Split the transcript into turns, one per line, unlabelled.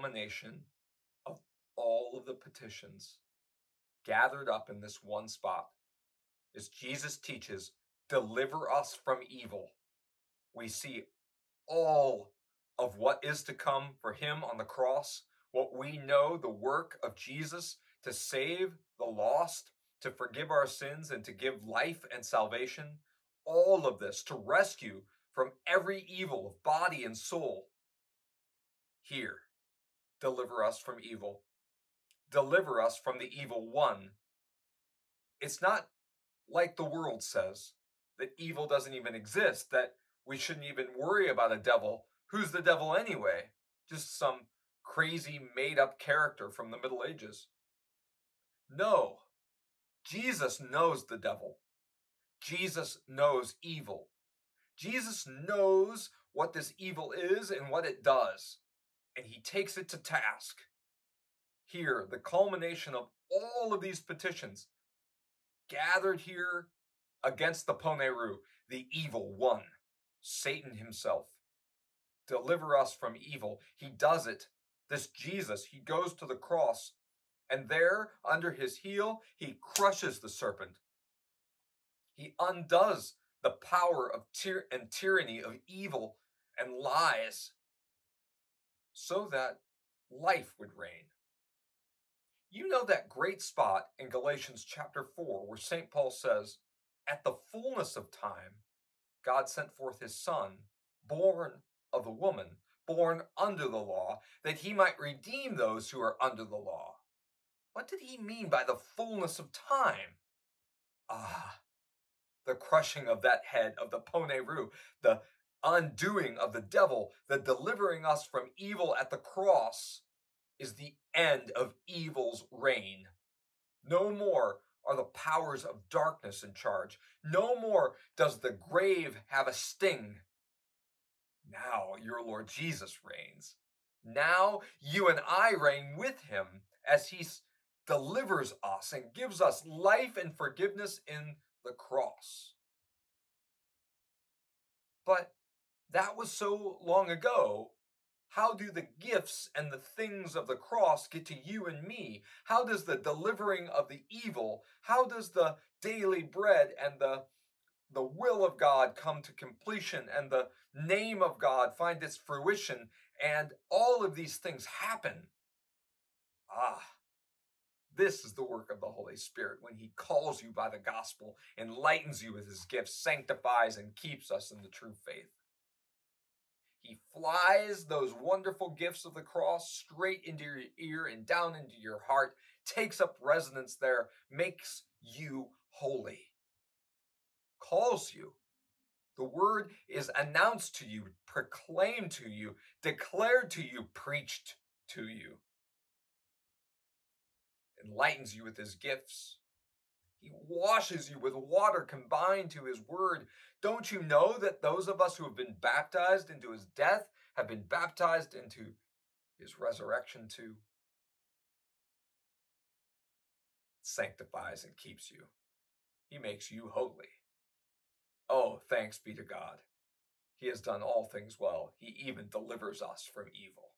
culmination of all of the petitions gathered up in this one spot as Jesus teaches, deliver us from evil. We see all of what is to come for him on the cross, what we know the work of Jesus to save the lost, to forgive our sins, and to give life and salvation. All of this to rescue from every evil of body and soul. Here, deliver us from evil. Deliver us from the evil one. It's not like the world says that evil doesn't even exist, that we shouldn't even worry about a devil. Who's the devil anyway? Just some crazy made up character from the Middle Ages. No, Jesus knows the devil. Jesus knows evil. Jesus knows what this evil is and what it does, and he takes it to task. Here, the culmination of all of these petitions gathered here against the Ponerou, the evil one, Satan himself. Deliver us from evil. He does it. This Jesus, he goes to the cross, and there, under his heel, he crushes the serpent. He undoes the power of tyr- and tyranny of evil and lies so that life would reign. You know that great spot in Galatians chapter 4 where St. Paul says, At the fullness of time, God sent forth his Son, born of a woman, born under the law, that he might redeem those who are under the law. What did he mean by the fullness of time? Ah, the crushing of that head of the Ponerou, the undoing of the devil, the delivering us from evil at the cross, is the end of evil's reign. No more are the powers of darkness in charge. No more does the grave have a sting. Now your Lord Jesus reigns. Now you and I reign with him as he delivers us and gives us life and forgiveness in the cross. But that was so long ago, how do the gifts and the things of the cross get to you and me? How does the delivering of the evil, how does the daily bread and the the will of God come to completion and the name of God find its fruition and all of these things happen? Ah, this is the work of the Holy Spirit when He calls you by the gospel, enlightens you with His gifts, sanctifies and keeps us in the true faith. He flies those wonderful gifts of the cross straight into your ear and down into your heart, takes up resonance there, makes you holy, calls you. The word is announced to you, proclaimed to you, declared to you, preached to you. Enlightens you with his gifts. He washes you with water combined to his word. Don't you know that those of us who have been baptized into his death have been baptized into his resurrection too? Sanctifies and keeps you. He makes you holy. Oh, thanks be to God. He has done all things well. He even delivers us from evil.